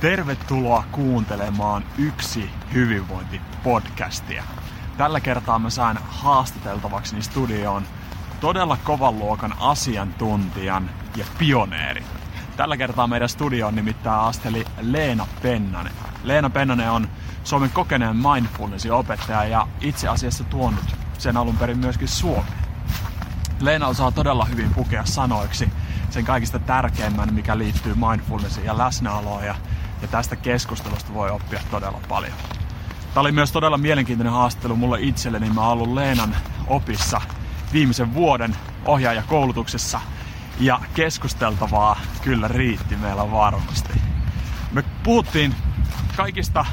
Tervetuloa kuuntelemaan Yksi hyvinvointipodcastia. Tällä kertaa mä sain haastateltavaksi studioon todella kovan luokan asiantuntijan ja pioneeri. Tällä kertaa meidän studioon nimittäin asteli Leena Pennanen. Leena Pennanen on Suomen kokeneen mindfulnessin opettaja ja itse asiassa tuonut sen alun perin myöskin Suomeen. Leena osaa todella hyvin pukea sanoiksi sen kaikista tärkeimmän, mikä liittyy mindfulnessiin ja läsnäoloon ja, ja tästä keskustelusta voi oppia todella paljon. Tämä oli myös todella mielenkiintoinen haastattelu mulle itselleni. Mä oon ollut Leenan opissa viimeisen vuoden ohjaajakoulutuksessa ja keskusteltavaa kyllä riitti meillä varmasti. Me puhuttiin kaikista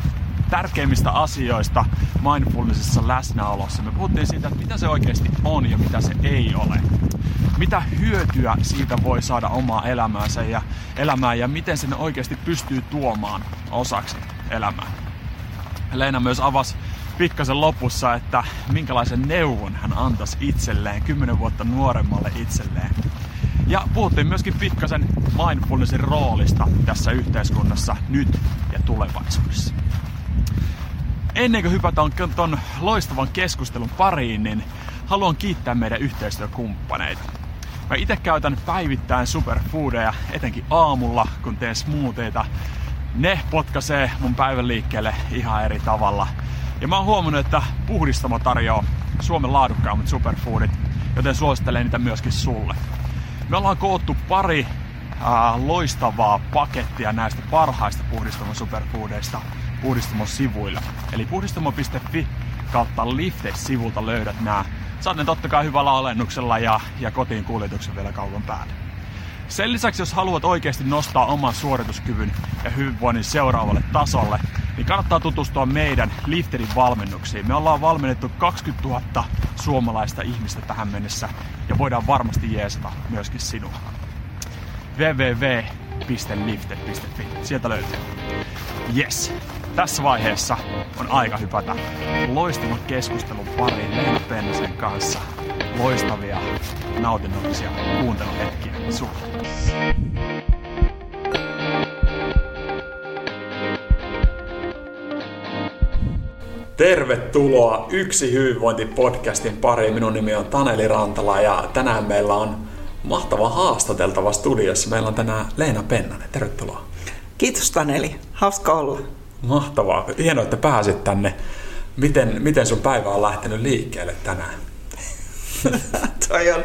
tärkeimmistä asioista mindfulnessissa läsnäolossa. Me puhuttiin siitä, että mitä se oikeasti on ja mitä se ei ole. Mitä hyötyä siitä voi saada omaa elämäänsä ja elämää ja miten sen oikeasti pystyy tuomaan osaksi elämää. Leena myös avasi pikkasen lopussa, että minkälaisen neuvon hän antaisi itselleen, 10 vuotta nuoremmalle itselleen. Ja puhuttiin myöskin pikkasen mindfulnessin roolista tässä yhteiskunnassa nyt ja tulevaisuudessa. Ennen kuin hypätään ton loistavan keskustelun pariin, niin haluan kiittää meidän yhteistyökumppaneita. Mä itse käytän päivittäin superfoodeja, etenkin aamulla, kun teen smoothieita. Ne potkaisee mun päivän liikkeelle ihan eri tavalla. Ja mä oon huomannut, että puhdistamo tarjoaa Suomen laadukkaimmat superfoodit, joten suosittelen niitä myöskin sulle. Me ollaan koottu pari ää, loistavaa pakettia näistä parhaista puhdistamon superfoodeista puhdistamon sivuilla. Eli puhdistamo.fi kautta Lifte-sivulta löydät nämä. Saat ne totta kai hyvällä alennuksella ja, ja kotiin kuljetuksen vielä kaupan päälle. Sen lisäksi, jos haluat oikeasti nostaa oman suorituskyvyn ja hyvinvoinnin seuraavalle tasolle, niin kannattaa tutustua meidän Lifterin valmennuksiin. Me ollaan valmennettu 20 000 suomalaista ihmistä tähän mennessä ja voidaan varmasti jeesata myöskin sinua. www.lifte.fi. Sieltä löytyy. Yes, tässä vaiheessa on aika hypätä loistavan keskustelun pariin Leena Pennasen kanssa. Loistavia, nautinnollisia kuunteluhetkiä sulle. Tervetuloa Yksi hyvinvointipodcastin pariin. Minun nimi on Taneli Rantala ja tänään meillä on mahtava haastateltava studiossa. Meillä on tänään Leena Pennanen. Tervetuloa. Kiitos Taneli, hauska olla. Mahtavaa, hienoa, että pääsit tänne. Miten, miten sun päivä on lähtenyt liikkeelle tänään? Toi on...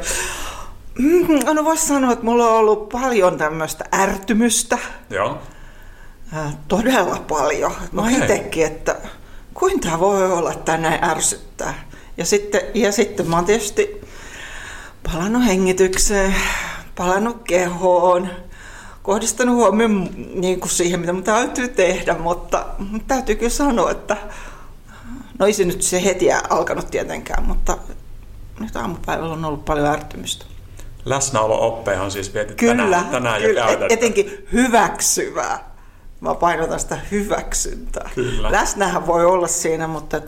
Mm, no voisi sanoa, että mulla on ollut paljon tämmöistä ärtymystä. Joo. Todella paljon. Mä okay. itsekin, että kuinka tämä voi olla, että näin ärsyttää. Ja sitten, ja sitten mä oon tietysti palannut hengitykseen, palannut kehoon, kohdistanut huomioon niin kuin siihen, mitä mun täytyy tehdä, mutta täytyy kyllä sanoa, että no ei se nyt se heti alkanut tietenkään, mutta nyt aamupäivällä on ollut paljon ärtymystä. Läsnäolo-oppeja on siis viety kyllä, tänään, tänään kyllä, jo käytetty. etenkin hyväksyvää. Mä painotan sitä hyväksyntää. Kyllä. Läsnähän voi olla siinä, mutta et,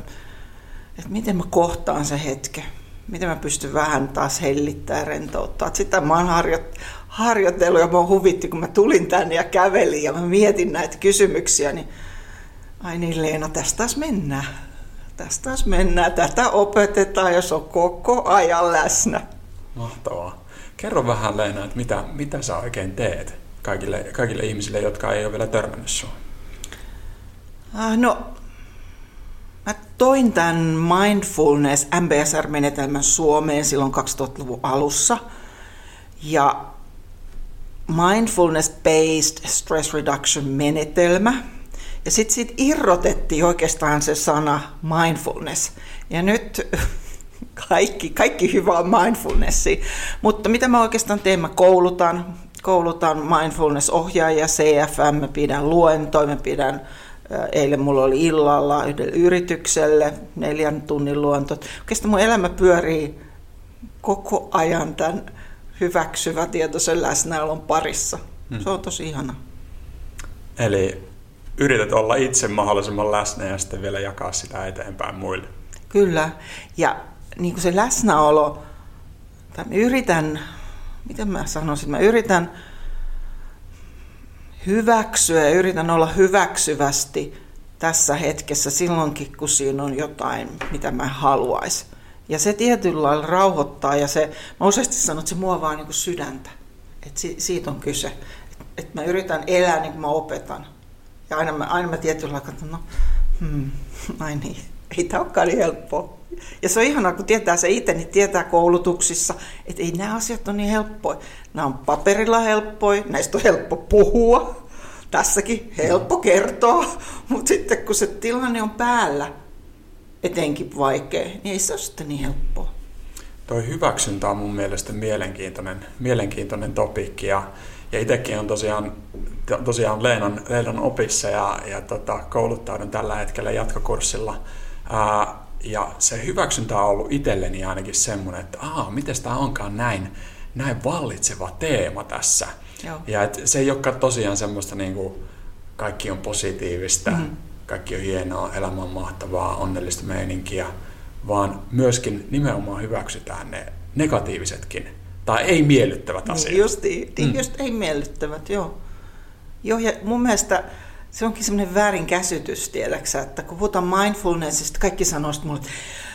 et miten mä kohtaan se hetken miten mä pystyn vähän taas hellittää ja rentouttaa. Sitä mä oon harjo- harjoitellut ja mä huvitti, kun mä tulin tänne ja kävelin ja mä mietin näitä kysymyksiä, niin ai niin Leena, tästä taas mennään. Tästä taas mennään. Tätä opetetaan, jos on koko ajan läsnä. Mahtavaa. Kerro vähän Leena, että mitä, mitä sä oikein teet kaikille, kaikille ihmisille, jotka ei ole vielä törmännyt sua? Ah, no, Mä toin tämän mindfulness MBSR-menetelmän Suomeen silloin 2000-luvun alussa. Ja mindfulness-based stress reduction menetelmä. Ja sitten siitä irrotettiin oikeastaan se sana mindfulness. Ja nyt kaikki, kaikki hyvä on mindfulnessi. Mutta mitä mä oikeastaan teen? Mä koulutan, koulutan mindfulness-ohjaajia, CFM, mä pidän luentoja, mä pidän Eilen mulla oli illalla yhdelle yritykselle neljän tunnin luonto. Oikeastaan mun elämä pyörii koko ajan tämän hyväksyvä tietoisen läsnäolon parissa. Hmm. Se on tosi ihana. Eli yrität olla itse mahdollisimman läsnä ja sitten vielä jakaa sitä eteenpäin muille. Kyllä. Ja niin kuin se läsnäolo, tai yritän, miten mä sanoisin, mä yritän hyväksyä ja yritän olla hyväksyvästi tässä hetkessä silloinkin, kun siinä on jotain, mitä mä haluaisin. Ja se tietyllä lailla rauhoittaa ja se, mä useasti sanon, että se muovaa niin kuin sydäntä. Että si, siitä on kyse. Että et mä yritän elää niin kuin mä opetan. Ja aina mä, aina mä tietyllä lailla katson, no, hmm, ai niin, ei tämä olekaan niin helppoa. Ja se on ihanaa, kun tietää se itse, niin tietää koulutuksissa, että ei nämä asiat ole niin helppoja. Nämä on paperilla helppoja, näistä on helppo puhua, tässäkin helppo kertoa, mutta sitten kun se tilanne on päällä, etenkin vaikea, niin ei se ole sitten niin helppoa. Toi hyväksyntä on mun mielestä mielenkiintoinen, mielenkiintoinen topikki ja, ja itsekin on tosiaan, tosiaan Leenan, Leenan opissa ja, ja tota, kouluttaudun tällä hetkellä jatkokurssilla. Ää, ja se hyväksyntä on ollut itselleni ainakin semmoinen, että aa, miten tämä onkaan näin, näin vallitseva teema tässä. Joo. Ja et se ei olekaan tosiaan semmoista niin kuin, kaikki on positiivista, mm-hmm. Kaikki on hienoa, elämä on mahtavaa, onnellista meininkiä, vaan myöskin nimenomaan hyväksytään ne negatiivisetkin tai ei miellyttävät niin, asiat. Niin just, mm. just ei miellyttävät, joo. Joo, ja mun mielestä se onkin semmoinen väärin käsitys, tiedäksä, että kun puhutaan mindfulnessista, kaikki sanoo mulle, että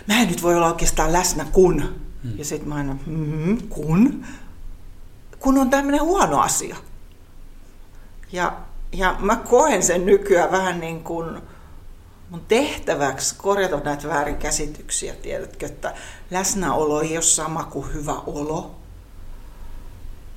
mä en nyt voi olla oikeastaan läsnä kun. Hmm. Ja sitten mä aina, mm, kun? Kun on tämmöinen huono asia. Ja, ja mä koen sen nykyään vähän niin kuin mun tehtäväksi korjata näitä väärinkäsityksiä, tiedätkö, että läsnäolo ei ole sama kuin hyvä olo.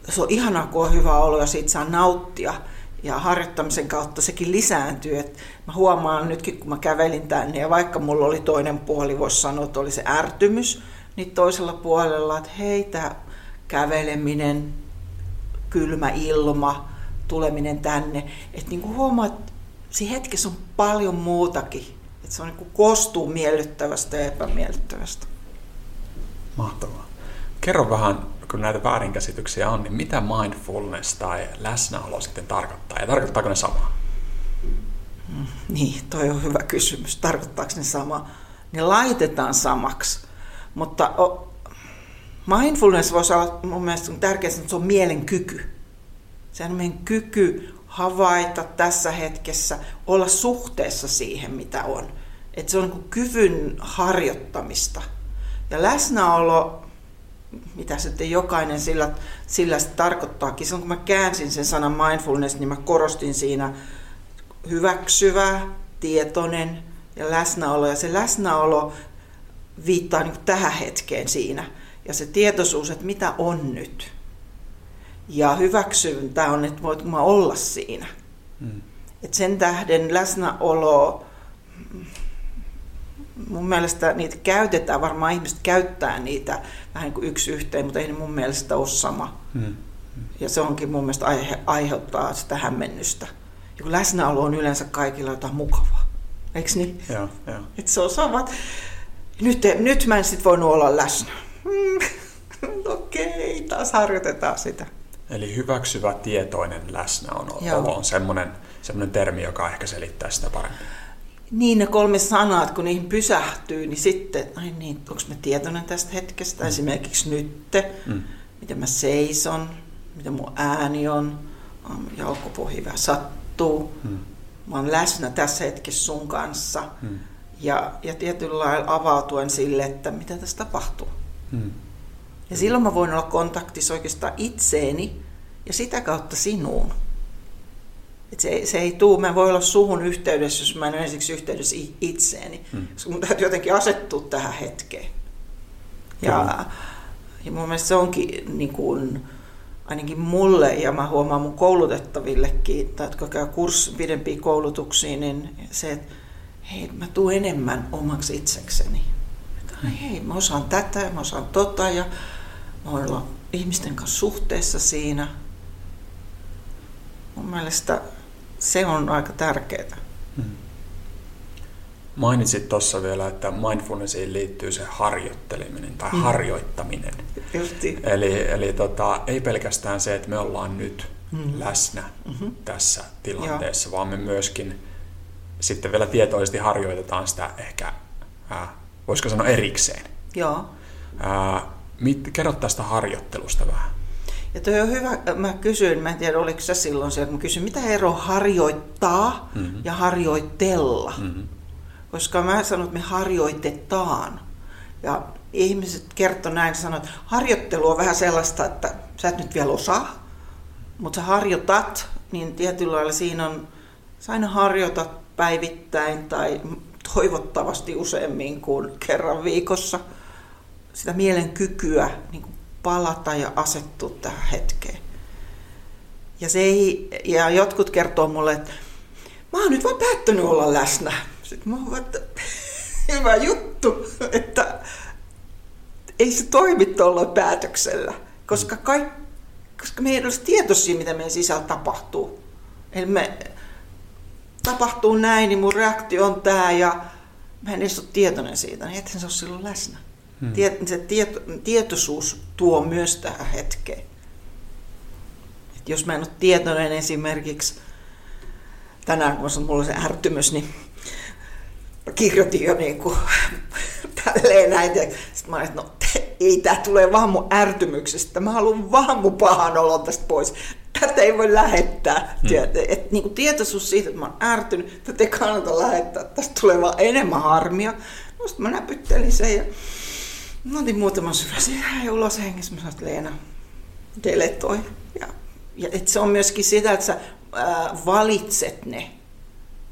Se on ihanaa, kun on hyvä olo ja siitä saa nauttia ja harjoittamisen kautta sekin lisääntyy. Et mä huomaan nytkin, kun mä kävelin tänne, ja vaikka mulla oli toinen puoli, voisi sanoa, että oli se ärtymys, niin toisella puolella, että hei, tämä käveleminen, kylmä ilma, tuleminen tänne, että niin kuin huomaa, että siinä hetkessä on paljon muutakin. Että se on niin kuin koostuu miellyttävästä ja epämiellyttävästä. Mahtavaa. Kerro vähän kun näitä väärinkäsityksiä on, niin mitä mindfulness tai läsnäolo sitten tarkoittaa? Ja tarkoittaako ne samaa? Mm, niin, toi on hyvä kysymys. Tarkoittaako ne sama? Ne laitetaan samaksi. Mutta mindfulness voisi olla mun mielestä tärkeää, että se on mielen kyky. Se on meidän kyky havaita tässä hetkessä, olla suhteessa siihen, mitä on. Että se on niin kyvyn harjoittamista. Ja läsnäolo mitä sitten jokainen sillä, sillä tarkoittaakin. Silloin kun mä käänsin sen sanan mindfulness, niin mä korostin siinä hyväksyvä, tietoinen ja läsnäolo. Ja se läsnäolo viittaa niin tähän hetkeen siinä. Ja se tietoisuus, että mitä on nyt. Ja hyväksyntä on, että voitko mä olla siinä. Mm. Et sen tähden läsnäolo mun mielestä niitä käytetään, varmaan ihmiset käyttää niitä vähän niin kuin yksi yhteen, mutta ei ne mun mielestä ole sama. Hmm. Ja se onkin mun mielestä aihe, aiheuttaa sitä hämmennystä. Ja kun läsnäolo on yleensä kaikilla jotain mukavaa. Eikö niin? Joo, joo. Et se on sama. Nyt, nyt mä en sit voinut olla läsnä. Hmm. Okei, okay, taas harjoitetaan sitä. Eli hyväksyvä tietoinen läsnäolo on semmoinen, semmoinen termi, joka ehkä selittää sitä paremmin. Niin ne kolme sanaa, kun niihin pysähtyy, niin sitten, ai niin, onko mä tietoinen tästä hetkestä, mm. esimerkiksi nytte, mm. miten mä seison, miten mun ääni on, jalkopohja vähän sattuu, mm. mä oon läsnä tässä hetkessä sun kanssa mm. ja, ja tietyllä lailla avautuen sille, että mitä tässä tapahtuu. Mm. Ja silloin mä voin olla kontaktissa oikeastaan itseeni ja sitä kautta sinuun. Et se, se ei tuu, mä voi olla suhun yhteydessä, jos mä en ensiksi yhteydessä itseeni. Hmm. Koska mun täytyy jotenkin asettua tähän hetkeen. Ja, ja mun mielestä se onkin niin kuin, ainakin mulle, ja mä huomaan mun koulutettavillekin, tai jotka käy kurs, pidempiä koulutuksia, niin se, että hei, mä tuun enemmän omaksi itsekseni. Että hei, mä osaan tätä ja mä osaan tota, ja olla ihmisten kanssa suhteessa siinä. Mun mielestä se on aika tärkeää. Hmm. Mainitsit tuossa vielä, että mindfulnessiin liittyy se harjoitteleminen tai mm. harjoittaminen. Justi. Eli, eli tota, ei pelkästään se, että me ollaan nyt mm. läsnä mm-hmm. tässä tilanteessa, Joo. vaan me myöskin sitten vielä tietoisesti harjoitetaan sitä ehkä, ää, voisiko sanoa erikseen. Joo. Ää, mit, kerro tästä harjoittelusta vähän. Ja toi on hyvä, mä kysyin, mä en tiedä oliko se silloin siellä, mä kysyin, mitä ero harjoittaa mm-hmm. ja harjoitella. Mm-hmm. Koska mä sanon, että me harjoitetaan. Ja ihmiset kertoo näin, sanoivat, että harjoittelu on vähän sellaista, että sä et nyt vielä osaa, mutta sä harjoitat, niin tietyllä lailla siinä on, sä aina harjoitat päivittäin tai toivottavasti useammin kuin kerran viikossa sitä mielen kykyä niin kuin palata ja asettua tähän hetkeen. Ja, se ei, ja jotkut kertoo mulle, että mä oon nyt vaan päättänyt olla läsnä. Sitten mä oon että hyvä juttu, että ei se toimi tuolla päätöksellä, koska, kaik, koska me ei ole tietoisia, mitä meidän sisällä tapahtuu. Eli me tapahtuu näin, niin mun reaktio on tämä ja mä en edes ole tietoinen siitä, niin ethän se ole silloin läsnä. Hmm. Se tieto, tietoisuus tuo myös tähän hetkeen. Et jos mä en ole tietoinen esimerkiksi, tänään kun mulla se ärtymys, niin kirjoitin jo niin kuin, tälleen näin. Sitten mä olin, että no ei tämä tulee vaan mun ärtymyksestä. Mä haluan vaan mun pahan olon tästä pois. Tätä ei voi lähettää. Hmm. Et, niin kuin tietoisuus siitä, että mä oon ärtynyt, tätä ei kannata lähettää. Tästä tulee vaan enemmän harmia. No sitten mä näpyttelin sen ja mä otin muutaman syvän ja ulos hengessä. Mä sanoin, että Leena, deletoi. Ja, ja et se on myöskin sitä, että sä ää, valitset ne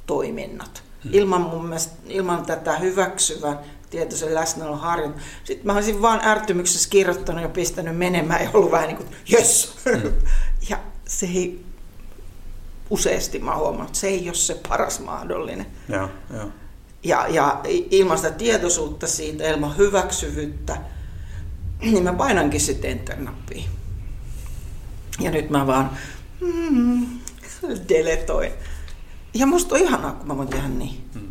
toiminnat. Hmm. Ilman mun mielestä, ilman tätä hyväksyvän tietoisen läsnäolon harjoittaa. Sitten mä olisin vaan ärtymyksessä kirjoittanut ja pistänyt menemään ja ollut vähän niin kuin, yes! Mm. ja se ei, useasti mä huomannut, että se ei ole se paras mahdollinen. Ja, ja. Ja, ja ilman sitä tietoisuutta siitä, ilman hyväksyvyyttä, niin mä painankin sitten enter-nappia. Ja nyt mä vaan mm, deletoin. Ja musta on ihanaa, kun mä voin tehdä niin. Mm.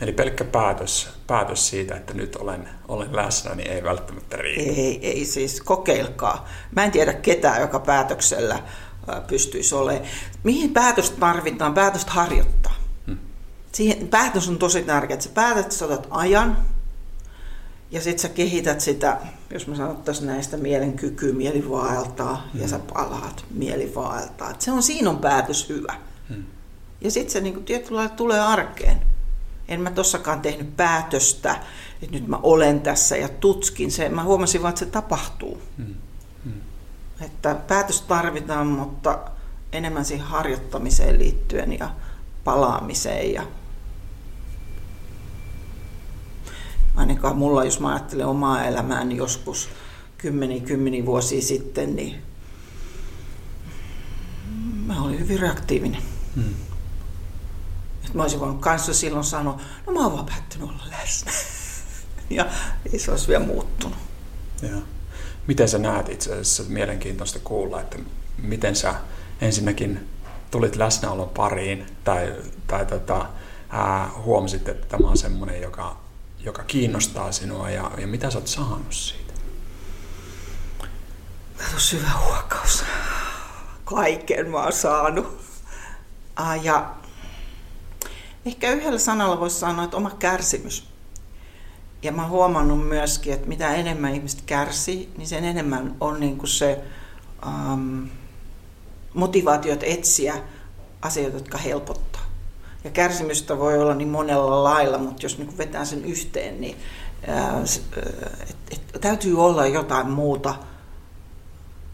Eli pelkkä päätös, päätös siitä, että nyt olen, olen läsnä, niin ei välttämättä riitä. Ei, ei siis kokeilkaa. Mä en tiedä ketään, joka päätöksellä pystyisi olemaan. Mihin päätös tarvitaan? Päätöstä harjoittaa. Siihen, päätös on tosi tärkeä, että sä päätät, että sä otat ajan, ja sitten sä kehität sitä, jos mä sanottaisin näistä mielenkykyä, mielivaeltaa, hmm. ja sä palaat mielivaeltaa. se on, siinä on päätös hyvä. Hmm. Ja sitten se niin tietyllä lailla tulee arkeen. En mä tossakaan tehnyt päätöstä, että nyt mä olen tässä ja tutskin se. Mä huomasin vaan, että se tapahtuu. Hmm. Hmm. Että päätös tarvitaan, mutta enemmän siihen harjoittamiseen liittyen ja palaamiseen. Ja ainakaan mulla, jos mä ajattelen omaa elämääni joskus kymmeni, kymmeni vuosia sitten, niin mä olin hyvin reaktiivinen. Hmm. Että mä olisin voinut kanssa silloin sanoa, no mä oon vaan päättänyt olla läsnä. ja ei se olisi vielä muuttunut. Ja. Miten sä näet itse asiassa, mielenkiintoista kuulla, että miten sä ensinnäkin tulit läsnäolon pariin tai, tai tota, ää, huomasit, että tämä on semmoinen, joka, joka kiinnostaa sinua ja, ja mitä sä oot saanut siitä? Tosi hyvä huokaus. Kaiken mä oon saanut. Ah, ja Ehkä yhdellä sanalla voisi sanoa, että oma kärsimys. Ja mä oon huomannut myöskin, että mitä enemmän ihmiset kärsii, niin sen enemmän on niin kuin se ähm, motivaatiot etsiä asioita, jotka helpottaa. Ja kärsimystä voi olla niin monella lailla, mutta jos niin vetää sen yhteen, niin ää, et, et, täytyy olla jotain muuta.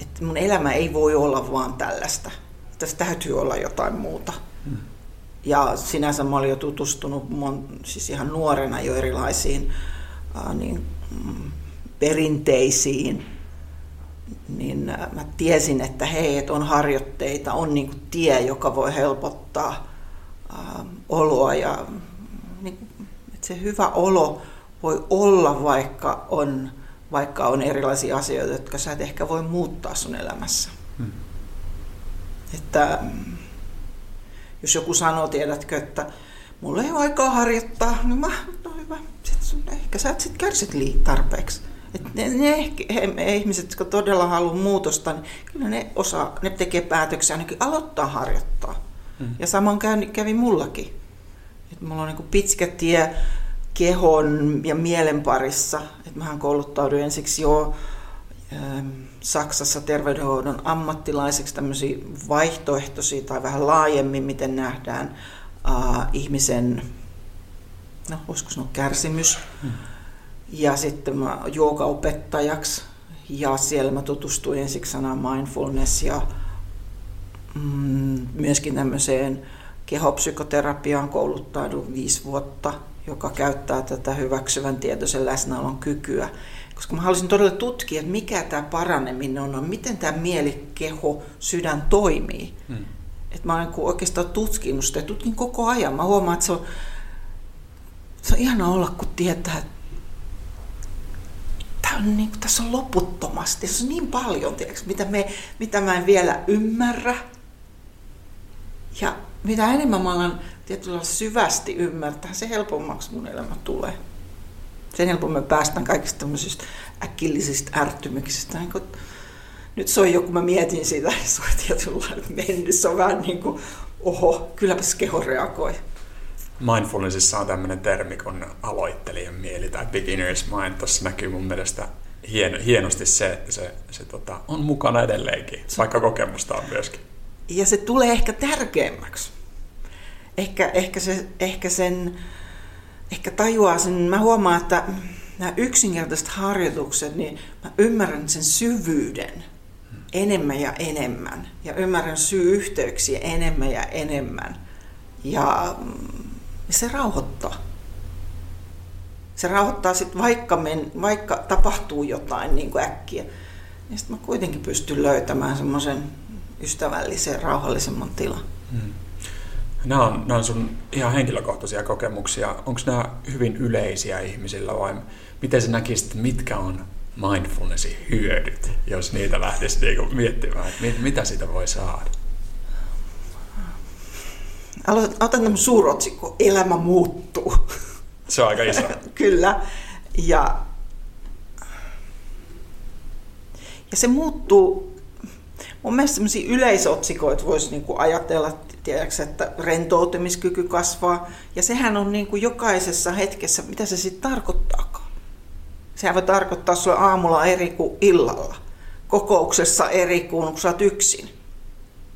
Et mun elämä ei voi olla vaan tällaista. Tässä täytyy olla jotain muuta. Hmm. Ja sinänsä mä olin jo tutustunut mon, siis ihan nuorena jo erilaisiin ää, niin, mm, perinteisiin, niin mä tiesin, että hei, että on harjoitteita, on niin tie, joka voi helpottaa oloa ja niin, että se hyvä olo voi olla, vaikka on, vaikka on erilaisia asioita, jotka sä et ehkä voi muuttaa sun elämässä. Hmm. Että jos joku sanoo, tiedätkö, että mulla ei ole aikaa harjoittaa, niin mä, no hyvä, sit sun, ehkä sä et sit kärsit lii tarpeeksi. Et ne, ne, he, ihmiset, jotka todella haluaa muutosta, niin kyllä ne, osaa, ne tekee päätöksiä ainakin aloittaa harjoittaa. Hmm. Ja samoin kävi, kävi mullakin. Et mulla on niin pitkä tie kehon ja mielen parissa. Et mähän kouluttauduin ensiksi jo ähm, Saksassa terveydenhoidon ammattilaiseksi tämmöisiä vaihtoehtoisia tai vähän laajemmin, miten nähdään äh, ihmisen, no voisiko sanoa kärsimys. Hmm. Ja sitten mä joogaopettajaksi ja siellä mä tutustuin ensiksi sanaan mindfulness ja mm, myöskin tämmöiseen kehopsykoterapiaan kouluttaudun viisi vuotta, joka käyttää tätä hyväksyvän tietoisen läsnäolon kykyä. Koska mä haluaisin todella tutkia, että mikä tämä paraneminen on, miten tämä mieli, keho, sydän toimii. Hmm. Että mä olen oikeastaan tutkinut sitä ja tutkin koko ajan. Mä huomaan, että se on, se on ihana olla, kun tietää, että on niin, tässä on loputtomasti, se on niin paljon, tiedätkö, mitä, me, mitä mä en vielä ymmärrä. Ja mitä enemmän mä alan tietyllä syvästi ymmärtää, se helpommaksi mun elämä tulee. Sen helpommin päästään kaikista tämmöisistä äkillisistä ärtymyksistä. Niin kun, nyt se on joku, mä mietin sitä, se on tietynlainen mennyt, se on vähän niin kuin, oho, kylläpäs keho reagoi. Mindfulnessissa on tämmöinen termi kuin aloittelijan mieli tai beginner's mind. Tuossa näkyy mun mielestä hien, hienosti se, että se, se tota, on mukana edelleenkin, vaikka kokemusta on myöskin. Ja se tulee ehkä tärkeämmäksi. Ehkä, ehkä, se, ehkä sen, ehkä tajuaa sen, mä huomaan, että nämä yksinkertaiset harjoitukset, niin mä ymmärrän sen syvyyden enemmän ja enemmän. Ja ymmärrän syy-yhteyksiä enemmän ja enemmän. Ja se rauhoittaa. Se rauhoittaa sitten, vaikka, men, vaikka tapahtuu jotain niin kuin äkkiä, niin sitten mä kuitenkin pystyn löytämään semmoisen ystävällisen, rauhallisemman tilan. Hmm. Nämä on, nämä on sun ihan henkilökohtaisia kokemuksia. Onko nämä hyvin yleisiä ihmisillä vai miten sä näkisit, mitkä on mindfulnessin hyödyt, jos niitä lähtisi niinku miettimään, että mitä siitä voi saada? Otan tämmöinen suurotsikko, elämä muuttuu. Se on aika iso. Kyllä. Ja, ja se muuttuu, mun mielestä sellaisia yleisotsikoita voisi niinku ajatella, tiedätkö, että rentoutumiskyky kasvaa. Ja sehän on niinku jokaisessa hetkessä, mitä se sitten tarkoittaakaan. Sehän voi tarkoittaa sulle aamulla eri kuin illalla. Kokouksessa eri kuin kun sä oot yksin.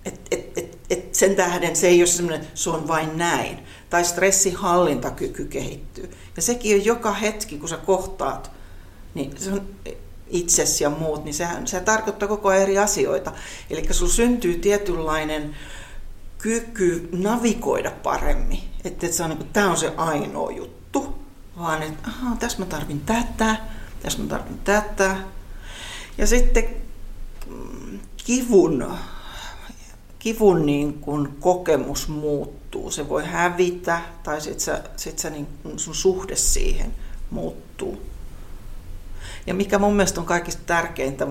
Et, et, et, et sen tähden se ei ole semmoinen, se on vain näin. Tai stressihallintakyky kehittyy. Ja sekin on joka hetki, kun sä kohtaat, niin se on itsesi ja muut, niin sehän, sehän tarkoittaa koko ajan eri asioita. Eli sulla syntyy tietynlainen kyky navigoida paremmin. Että et se on niin kuin, tämä on se ainoa juttu, vaan että aha, tässä mä tarvin tätä, tässä mä tarvin tätä. Ja sitten mm, kivun kivun niin kun kokemus muuttuu. Se voi hävitä tai sitten sit niin sun suhde siihen muuttuu. Ja mikä mun mielestä on kaikista tärkeintä,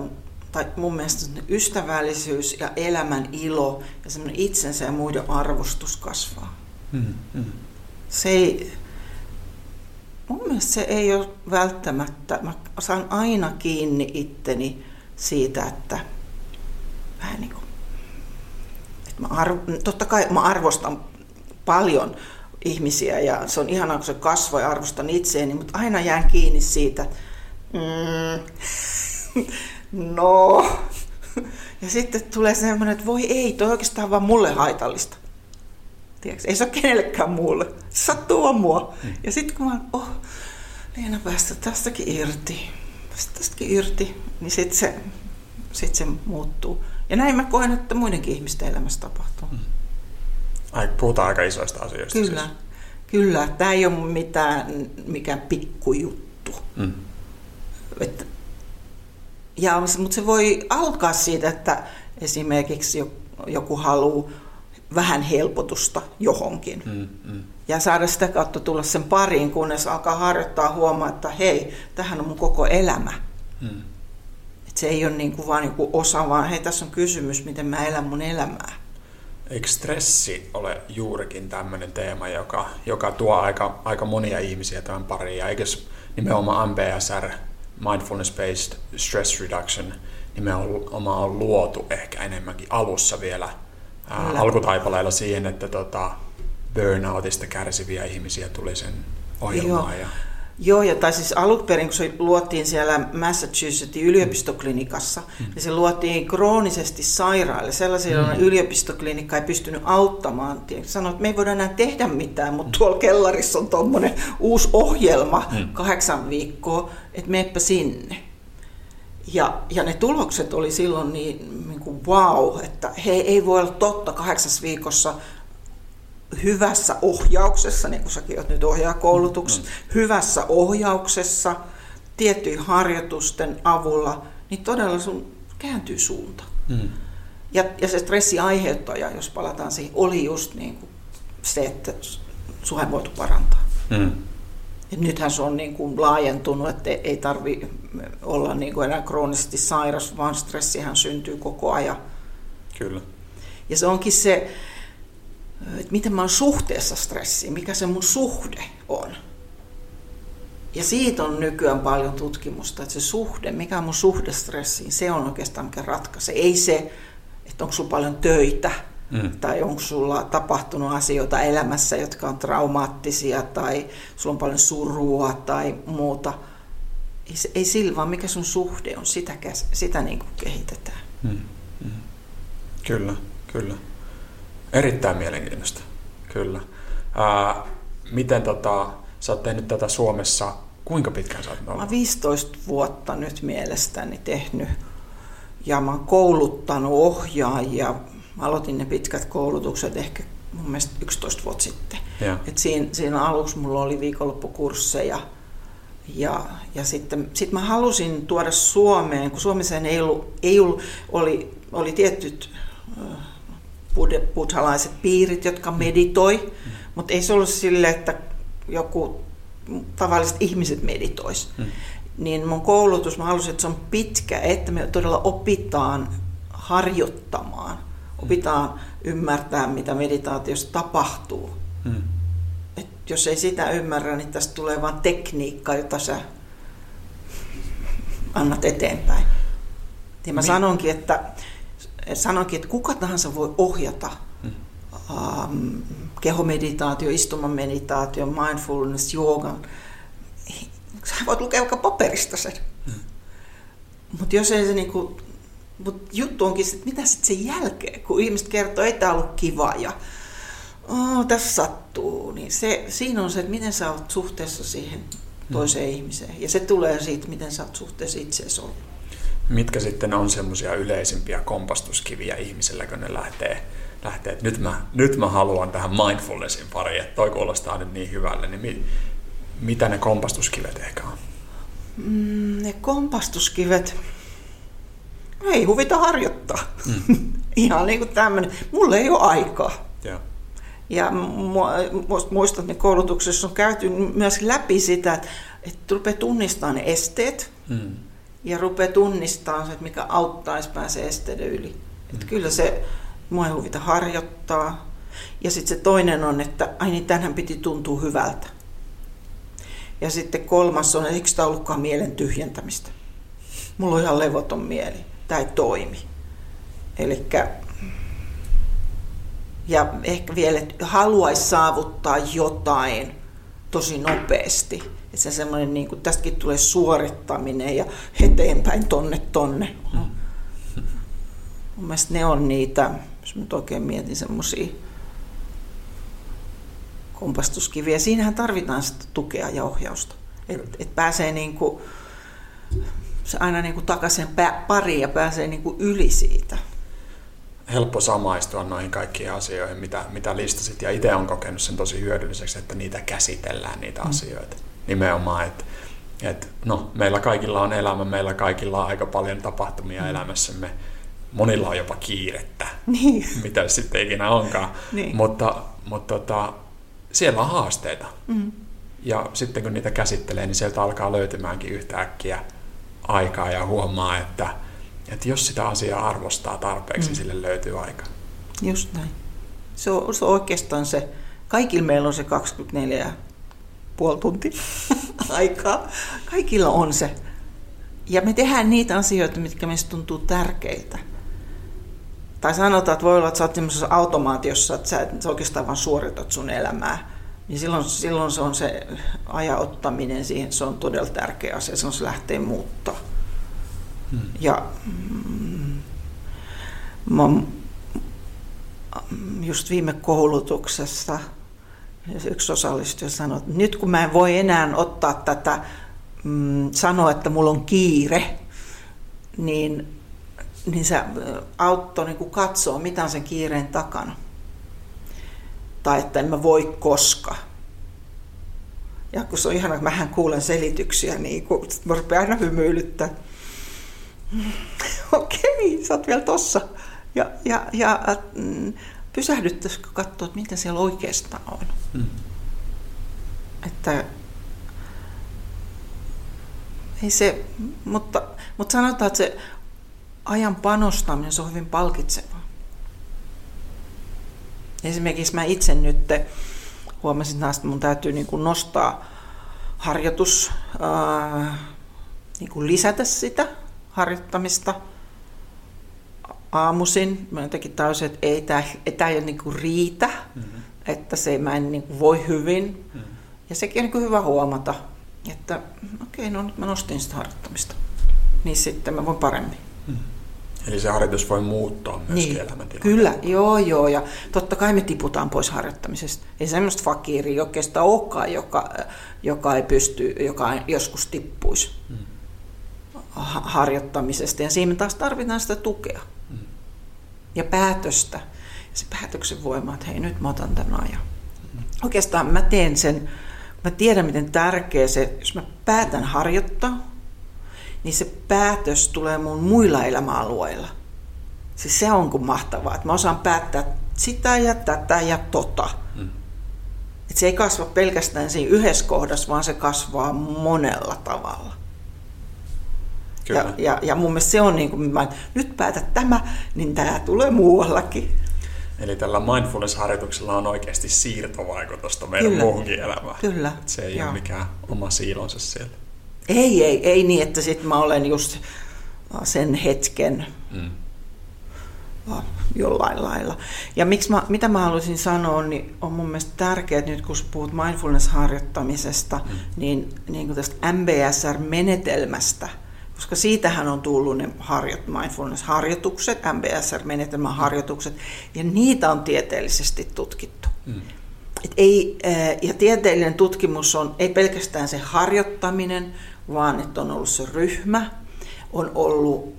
tai mun mielestä ystävällisyys ja elämän ilo ja semmoinen itsensä ja muiden arvostus kasvaa. Mm, mm. Se ei, mun mielestä se ei ole välttämättä, mä saan aina kiinni itteni siitä, että vähän niin kuin Mä arv, totta kai mä arvostan paljon ihmisiä ja se on ihanaa, kun se kasvoi ja arvostan itseäni, mutta aina jään kiinni siitä, mm, no. Ja sitten tulee semmoinen, että voi ei, toi oikeastaan vaan mulle haitallista. Tiedätkö? Ei se ole kenellekään muulle. Se sattuu vaan mua. Mm. Ja sitten kun mä oh, Leena päästä tästäkin irti, tästäkin irti, niin sitten se, sit se muuttuu. Ja näin mä koen, että muidenkin ihmisten elämässä tapahtuu. Mm. Ai, puhutaan aika isoista asioista. Kyllä, siis. kyllä. Tämä ei ole mitään, mikään pikkujuttu. Mm. Että, ja, mutta se voi alkaa siitä, että esimerkiksi joku haluaa vähän helpotusta johonkin. Mm, mm. Ja saada sitä kautta tulla sen pariin, kunnes alkaa harjoittaa huomaa, että hei, tähän on mun koko elämä. Mm. Et se ei ole niin kuin vaan joku osa, vaan hei, tässä on kysymys, miten mä elän mun elämää. Eikö stressi ole juurikin tämmöinen teema, joka, joka tuo aika, aika monia ihmisiä tämän pariin? Ja eikö nimenomaan MBSR, Mindfulness-Based Stress Reduction, nimenomaan on luotu ehkä enemmänkin alussa vielä ää, alkutaipaleilla siihen, että tota, burnoutista kärsiviä ihmisiä tuli sen ohjelmaan. Joo. Ja... Joo, ja tai siis alun perin, kun se luotiin siellä Massachusettsin yliopistoklinikassa, mm. niin se luotiin kroonisesti sairaille. Sellaisilla mm. yliopistoklinikka ei pystynyt auttamaan. Sanoit, että me ei voida enää tehdä mitään, mutta mm. tuolla kellarissa on tuommoinen uusi ohjelma, mm. kahdeksan viikkoa, että meepä sinne. Ja, ja ne tulokset oli silloin niin, niin kuin wow, että he ei voi olla totta kahdeksassa viikossa hyvässä ohjauksessa, niin kuin säkin olet nyt ohjaakoulutuksessa, mm. hyvässä ohjauksessa, tiettyjen harjoitusten avulla, niin todella sun kääntyy suunta. Mm. Ja, ja se stressiaiheuttaja, jos palataan siihen, oli just niin kuin se, että sua ei voitu parantaa. Mm. Et nythän se on niin kuin laajentunut, että ei tarvi olla niin kuin enää kroonisesti sairas, vaan stressihän syntyy koko ajan. Kyllä. Ja se onkin se, että miten mä oon suhteessa stressiin, mikä se mun suhde on. Ja siitä on nykyään paljon tutkimusta, että se suhde, mikä on mun suhde stressiin, se on oikeastaan mikä ratkaisee. Ei se, että onko sulla paljon töitä, mm. tai onko sulla tapahtunut asioita elämässä, jotka on traumaattisia, tai sulla on paljon surua tai muuta. Ei, ei sillä, vaan mikä sun suhde on, sitä, sitä niin kuin kehitetään. Mm. Mm. Kyllä, kyllä. Erittäin mielenkiintoista, kyllä. Ää, miten tota, sä oot tehnyt tätä Suomessa, kuinka pitkään sä oot ollut? Mä oon 15 vuotta nyt mielestäni tehnyt ja mä oon kouluttanut ohjaajia. Mä aloitin ne pitkät koulutukset ehkä mun mielestä 11 vuotta sitten. Et siinä, siinä aluksi mulla oli viikonloppukursseja ja, ja sitten sit mä halusin tuoda Suomeen, kun Suomessa ei ollut, ei ollut oli, oli tietyt buddhalaiset piirit, jotka meditoi, mm. mutta ei se ollut sille, että joku tavalliset ihmiset meditois. Mm. Niin mun koulutus, mä halusin, että se on pitkä, että me todella opitaan harjoittamaan, opitaan ymmärtää, mitä meditaatiossa tapahtuu. Mm. Et jos ei sitä ymmärrä, niin tästä tulee vain tekniikka, jota sä annat eteenpäin. Ja mä sanonkin, että sanoinkin, että kuka tahansa voi ohjata um, kehomeditaatio, istumameditaatio, mindfulness, joogan. Sä voit lukea vaikka paperista sen. Mm. Mutta jos ei se niinku, mut juttu onkin, että mitä sitten sen jälkeen, kun ihmiset kertoo, että tämä ollut kiva ja oh, tässä sattuu, niin se, siinä on se, että miten sä oot suhteessa siihen toiseen mm. ihmiseen. Ja se tulee siitä, miten sä oot suhteessa itseesi ollut mitkä sitten on semmoisia yleisimpiä kompastuskiviä ihmisellä, kun ne lähtee, lähtee että nyt mä, nyt mä haluan tähän mindfulnessin pariin, että toi kuulostaa nyt niin hyvälle, niin mi, mitä ne kompastuskivet ehkä on? Mm, ne kompastuskivet, ei huvita harjoittaa. Mm. Ihan niin kuin tämmöinen. Mulle ei ole aikaa. Ja, ja muistan, että koulutuksessa on käyty myös läpi sitä, että, että rupeaa tunnistamaan ne esteet. Mm ja rupeaa tunnistamaan se, että mikä auttaisi pääsee esteiden yli. Mm. Että kyllä se mua ei huvita harjoittaa. Ja sitten se toinen on, että ai niin, tänhän piti tuntua hyvältä. Ja sitten kolmas on, että eikö tämä ollutkaan mielen tyhjentämistä. Mulla on ihan levoton mieli. Tämä ei toimi. Eli ja ehkä vielä, että haluaisi saavuttaa jotain tosi nopeasti että se semmoinen, niin kuin, tästäkin tulee suorittaminen ja eteenpäin tonne tonne. Mm. Mun mielestä ne on niitä, jos mä nyt oikein mietin semmoisia kompastuskiviä. Siinähän tarvitaan sitä tukea ja ohjausta. Että et pääsee niin kuin, se aina niin kuin takaisin pariin ja pääsee niin kuin yli siitä. Helppo samaistua noihin kaikkiin asioihin, mitä, mitä listasit. Ja itse olen kokenut sen tosi hyödylliseksi, että niitä käsitellään, niitä mm. asioita nimenomaan, että et, no, meillä kaikilla on elämä, meillä kaikilla on aika paljon tapahtumia mm. elämässämme. Monilla on jopa kiirettä, niin. mitä sitten ikinä onkaan. Niin. Mutta, mutta tota, siellä on haasteita. Mm. Ja sitten kun niitä käsittelee, niin sieltä alkaa löytymäänkin yhtäkkiä aikaa ja huomaa, että, että jos sitä asiaa arvostaa tarpeeksi, mm. sille löytyy aika. Just näin. Se on, se on oikeastaan se, kaikilla meillä on se 24 puoli tuntia aikaa. Kaikilla on se. Ja me tehdään niitä asioita, mitkä meistä tuntuu tärkeiltä. Tai sanotaan, että voi olla, että sä oot automaatiossa, että sä, et, sä oikeastaan vaan suoritat sun elämää. niin silloin, silloin se on se ajauttaminen siihen, se on todella tärkeä asia, silloin se lähtee muuttaa. Hmm. Ja mm, mä, just viime koulutuksessa yksi osallistuja sanoi, että nyt kun mä en voi enää ottaa tätä, mm, sanoa, että mulla on kiire, niin, niin se auttoi niin katsoa, mitä on sen kiireen takana tai että en mä voi koska. Ja kun se on ihana, kun mähän kuulen selityksiä, niin kun mä rupean aina hymyilyttää. Okei, okay, sä oot vielä tossa. Ja, ja, ja mm, pysähdyttäisikö katsoa, että mitä siellä oikeastaan on. Mm. Että ei se, mutta, mutta sanotaan, että se ajan panostaminen se on hyvin palkitsevaa. Esimerkiksi mä itse nyt huomasin taas, että mun täytyy niin kuin nostaa harjoitus, ää, niin kuin lisätä sitä harjoittamista aamuisin. Mä jotenkin täysin, että ei tämä, tämä ei niin kuin riitä, mm-hmm. että se mä en niin kuin voi hyvin. Mm-hmm. Ja sekin on niin kuin hyvä huomata, että okei, okay, no nyt mä nostin sitä harjoittamista. Niin sitten mä voin paremmin. Mm-hmm. Eli se harjoitus voi muuttaa myöskin niin, elämäntilanteen. Kyllä, joo joo. Ja totta kai me tiputaan pois harjoittamisesta. Ei semmoista fakiiri oikeastaan olekaan, joka, joka ei pysty, joka joskus tippuisi hmm. harjoittamisesta. Ja siinä me taas tarvitaan sitä tukea. Ja päätöstä. Ja se päätöksen voima, että hei nyt mä otan tämän ajan. Oikeastaan mä teen sen, mä tiedän miten tärkeä se, jos mä päätän harjoittaa, niin se päätös tulee mun muilla elämäalueilla. Siis se on kuin mahtavaa, että mä osaan päättää sitä ja tätä ja tota. Mm. Et se ei kasva pelkästään siinä yhdessä kohdassa, vaan se kasvaa monella tavalla. Kyllä. Ja, ja, ja mun mielestä se on niin kuin, mä nyt päätän tämä, niin tämä tulee muuallakin. Eli tällä mindfulness-harjoituksella on oikeasti siirtovaikutusta meidän Kyllä. muuhunkin elämään. Kyllä. Et se ei Joo. ole mikään oma siilonsa siellä. Ei, ei, ei niin, että sitten mä olen just sen hetken mm. jollain lailla. Ja miksi mä, mitä mä haluaisin sanoa, niin on mun mielestä tärkeää, että nyt kun puhut mindfulness-harjoittamisesta, mm. niin, niin kuin tästä MBSR-menetelmästä, koska siitähän on tullut ne harjoit, mindfulness-harjoitukset, MBSR-menetelmän harjoitukset, ja niitä on tieteellisesti tutkittu. Mm. Et ei, ja tieteellinen tutkimus on ei pelkästään se harjoittaminen, vaan että on ollut se ryhmä, on ollut,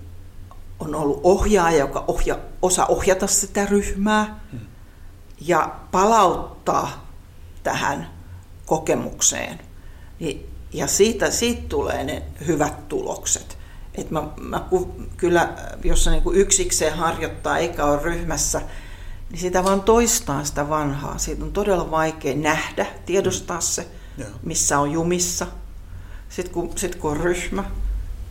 on ollut ohjaaja, joka ohja, osaa ohjata sitä ryhmää hmm. ja palauttaa tähän kokemukseen. Ja siitä, siitä tulee ne hyvät tulokset. Et mä, mä kyllä, jos se niin yksikseen harjoittaa eikä ole ryhmässä, niin sitä vaan toistaa sitä vanhaa. Siitä on todella vaikea nähdä, tiedostaa se, missä on jumissa – sitten kun, sit kun on ryhmä,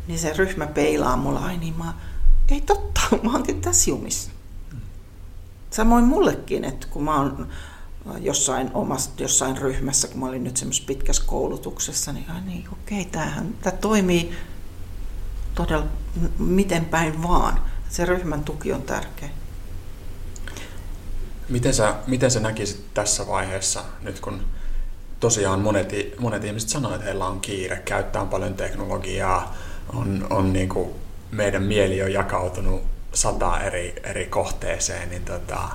niin se ryhmä peilaa mulla, ai niin mä, ei totta, mä oon tässä jumissa. Samoin mullekin, että kun mä oon jossain omassa, jossain ryhmässä, kun mä olin nyt semmoisessa pitkässä koulutuksessa, niin, ai niin okei, tämähän, tämä toimii todella miten päin vaan. Se ryhmän tuki on tärkeä. Miten sä, miten sä näkisit tässä vaiheessa, nyt kun tosiaan monet, monet ihmiset sanoo, että heillä on kiire, käyttää paljon teknologiaa, on, on niin kuin, meidän mieli on jakautunut sata eri, eri kohteeseen, niin tota,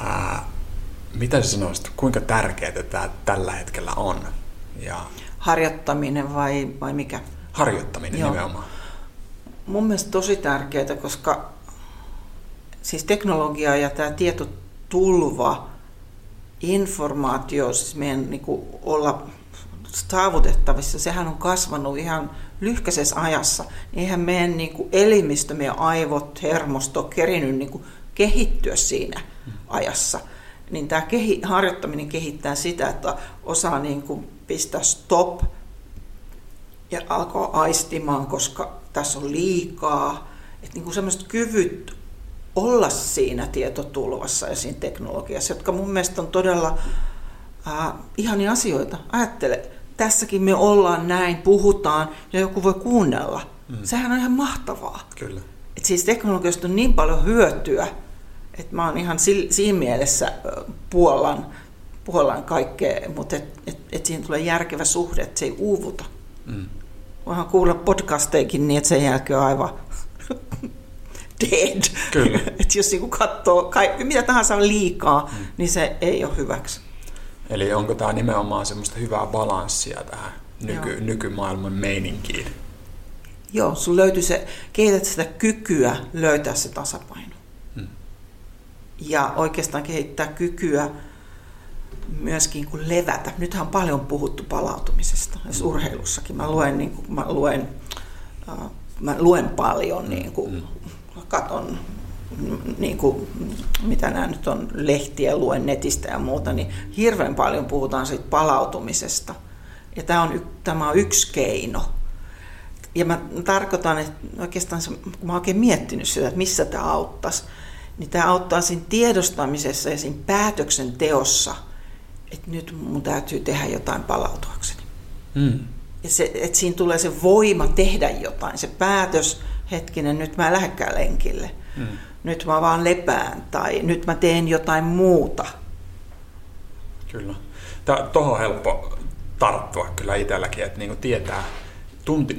ää, mitä sä sanoisit, kuinka tärkeää tämä tällä hetkellä on? Ja... Harjoittaminen vai, vai mikä? Harjoittaminen Joo. nimenomaan. Mun mielestä tosi tärkeää, koska siis teknologia ja tämä tietotulva – informaatio, siis meidän niin kuin olla saavutettavissa, sehän on kasvanut ihan lyhkäisessä ajassa. Eihän meidän niin kuin elimistö, meidän aivot, hermosto kerinyt niin kuin kehittyä siinä ajassa. Niin tämä kehi, harjoittaminen kehittää sitä, että osaa niin kuin pistää stop ja alkaa aistimaan, koska tässä on liikaa. Että niin kuin semmoiset kyvyt olla siinä tietotulvassa ja siinä teknologiassa, jotka mun mielestä on todella äh, ihania asioita. Ajattele, tässäkin me ollaan näin, puhutaan ja joku voi kuunnella. Mm. Sehän on ihan mahtavaa. Kyllä. Et siis teknologiasta on niin paljon hyötyä, että mä oon ihan siinä mielessä puolan puolellaan kaikkea, mutta et, et, et siihen tulee järkevä suhde, että se ei uuvuta. Mm. Voihan kuulla podcasteikin niin, että sen jälkeen on aivan dead. Kyllä. että jos niinku katsoo kaikki, mitä tahansa on liikaa, mm. niin se ei ole hyväksi. Eli onko tämä nimenomaan semmoista hyvää balanssia tähän nyky, nykymaailman meininkiin? Joo, sun löytyy se, kehität sitä kykyä löytää se tasapaino. Ja oikeastaan kehittää kykyä myöskin kuin levätä. Nythän on paljon puhuttu palautumisesta, jos hmm. urheilussakin. Mä luen, niin kuin, mä luen, äh, mä luen paljon, niin kuin, hmm. katon niin kuin, mitä nämä nyt on, lehtiä luen netistä ja muuta, niin hirveän paljon puhutaan siitä palautumisesta. Ja tämä on, tämä on yksi keino ja mä tarkoitan, että oikeastaan se, kun mä oon oikein miettinyt sitä, että missä tämä auttaisi, niin tämä auttaa siinä tiedostamisessa ja siinä päätöksenteossa, että nyt mun täytyy tehdä jotain palautuakseni. Mm. Ja se, että siinä tulee se voima tehdä jotain, se päätös, hetkinen, nyt mä en lähdekään lenkille. Mm. Nyt mä vaan lepään tai nyt mä teen jotain muuta. Kyllä. Tuohon on helppo tarttua kyllä itselläkin, että niinku tietää,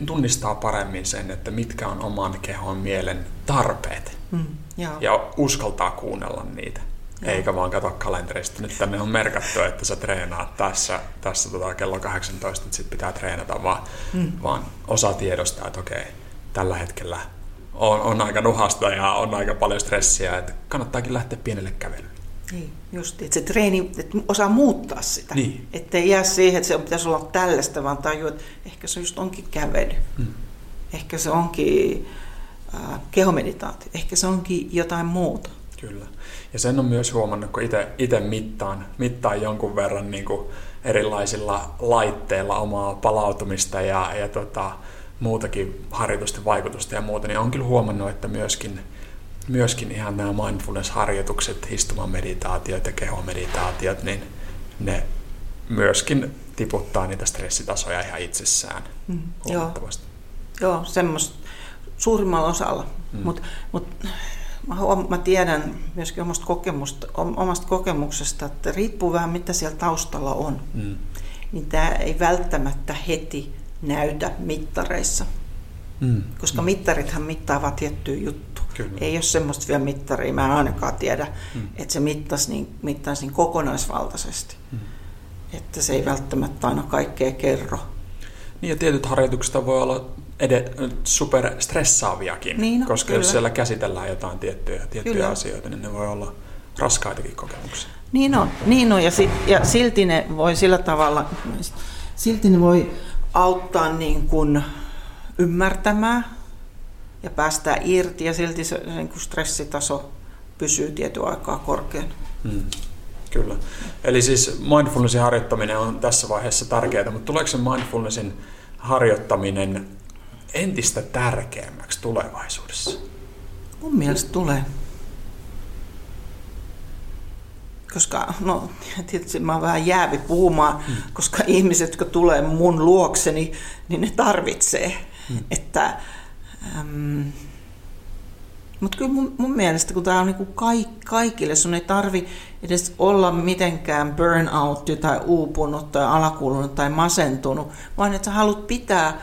tunnistaa paremmin sen, että mitkä on oman kehon mielen tarpeet. Mm, ja uskaltaa kuunnella niitä. Joo. Eikä vaan katsoa kalenterista. Nyt tänne on merkattu, että sä treenaat tässä, tässä tota kello 18, että sit pitää treenata, vaan, mm. vaan osa tiedostaa, että okei, tällä hetkellä on, on aika nuhasta ja on aika paljon stressiä, että kannattaakin lähteä pienelle kävelylle. Niin, just, että se treeni, että osaa muuttaa sitä. Niin. Että ei jää siihen, että se pitäisi olla tällaista, vaan tajua, että ehkä se just onkin kävely. Hmm. Ehkä se onkin kehomeditaatio. Ehkä se onkin jotain muuta. Kyllä. Ja sen on myös huomannut, kun itse mittaan, mittaan jonkun verran niin kuin erilaisilla laitteilla omaa palautumista ja, ja tota, muutakin harjoitusten vaikutusta ja muuta, niin on kyllä huomannut, että myöskin – myöskin ihan nämä mindfulness-harjoitukset, istumameditaatiot ja kehomeditaatiot, niin ne myöskin tiputtaa niitä stressitasoja ihan itsessään mm, huomattavasti. Joo, joo semmoista suurimmalla osalla. Mm. Mutta mut, mä, mä tiedän myöskin omasta, kokemusta, omasta kokemuksesta, että riippuu vähän mitä siellä taustalla on, mm. niin tämä ei välttämättä heti näytä mittareissa. Mm. Koska mm. mittarithan mittaavat tiettyä juttua Kyllä. Ei ole semmoista vielä mittaria, mä en ainakaan tiedä, mm. että se mittaisi niin, mittaisi niin kokonaisvaltaisesti. Mm. Että se ei välttämättä aina kaikkea kerro. Niin ja tietyt harjoitukset voi olla ed- super stressaaviakin, niin no, koska kyllä. jos siellä käsitellään jotain tiettyjä, tiettyjä asioita, niin ne voi olla raskaitakin kokemuksia. Niin on, niin on ja, sit, ja silti ne voi sillä tavalla, silti ne voi auttaa niin kuin ymmärtämään ja päästään irti ja silti se niin kuin stressitaso pysyy tietyn aikaa korkeana. Hmm. Kyllä. Eli siis mindfulnessin harjoittaminen on tässä vaiheessa tärkeää, mutta tuleeko se mindfulnessin harjoittaminen entistä tärkeämmäksi tulevaisuudessa? Mun mielestä tulee. Koska, no tietysti mä oon vähän jäävi puhumaan, hmm. koska ihmiset, jotka tulee mun luokseni, niin ne tarvitsee. Hmm. Että Ähm, mutta kyllä mun, mun mielestä, kun tämä on niinku kaik, kaikille, sun ei tarvi edes olla mitenkään burnout tai uupunut tai alakulunut tai masentunut, vaan että sä haluat pitää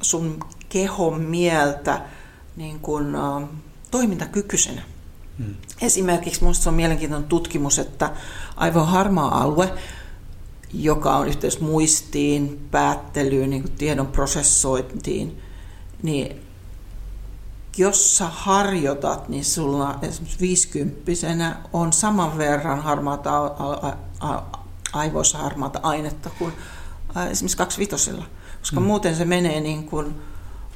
sun kehon mieltä niin kun, uh, toimintakykyisenä. Hmm. Esimerkiksi minusta on mielenkiintoinen tutkimus, että aivan harmaa alue, joka on yhteys muistiin, päättelyyn, niin tiedon prosessointiin, niin jos sä harjoitat, niin sulla esimerkiksi viisikymppisenä on saman verran harmaata, aivoissa harmaata ainetta kuin esimerkiksi kaksivitosilla, koska mm. muuten se menee niin kuin